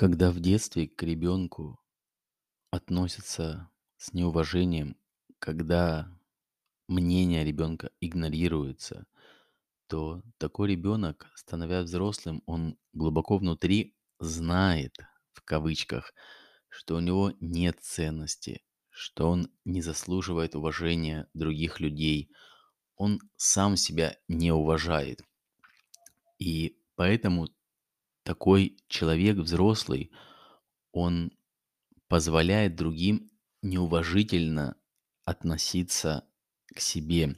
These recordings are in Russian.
Когда в детстве к ребенку относятся с неуважением, когда мнение ребенка игнорируется, то такой ребенок, становясь взрослым, он глубоко внутри знает, в кавычках, что у него нет ценности, что он не заслуживает уважения других людей, он сам себя не уважает. И поэтому такой человек взрослый, он позволяет другим неуважительно относиться к себе.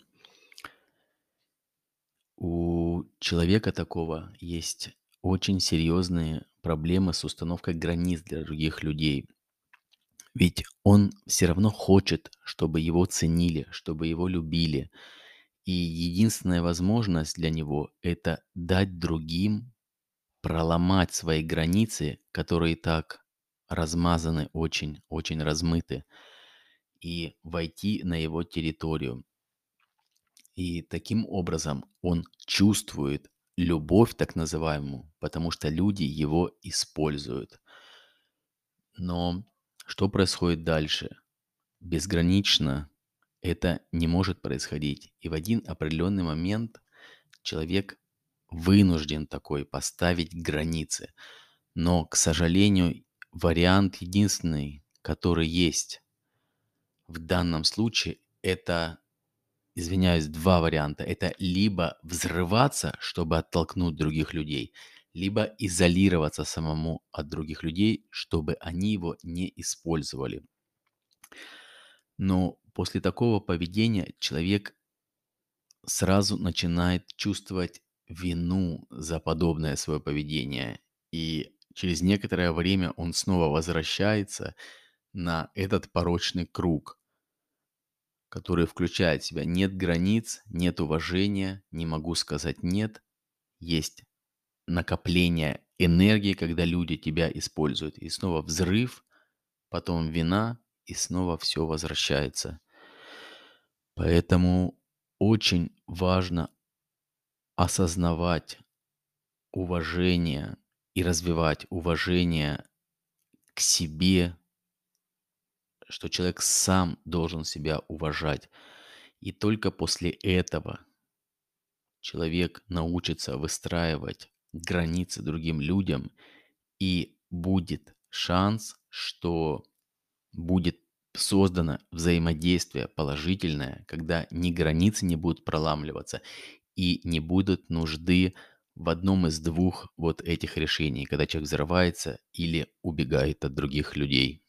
У человека такого есть очень серьезные проблемы с установкой границ для других людей. Ведь он все равно хочет, чтобы его ценили, чтобы его любили. И единственная возможность для него– это дать другим проломать свои границы, которые так размазаны очень, очень размыты, и войти на его территорию. И таким образом он чувствует любовь так называемую, потому что люди его используют. Но что происходит дальше? Безгранично это не может происходить. И в один определенный момент человек вынужден такой поставить границы. Но, к сожалению, вариант единственный, который есть в данном случае, это, извиняюсь, два варианта. Это либо взрываться, чтобы оттолкнуть других людей, либо изолироваться самому от других людей, чтобы они его не использовали. Но после такого поведения человек сразу начинает чувствовать вину за подобное свое поведение. И через некоторое время он снова возвращается на этот порочный круг, который включает в себя нет границ, нет уважения, не могу сказать нет, есть накопление энергии, когда люди тебя используют. И снова взрыв, потом вина, и снова все возвращается. Поэтому очень важно осознавать уважение и развивать уважение к себе, что человек сам должен себя уважать. И только после этого человек научится выстраивать границы другим людям, и будет шанс, что будет создано взаимодействие положительное, когда ни границы не будут проламливаться, и не будет нужды в одном из двух вот этих решений, когда человек взрывается или убегает от других людей.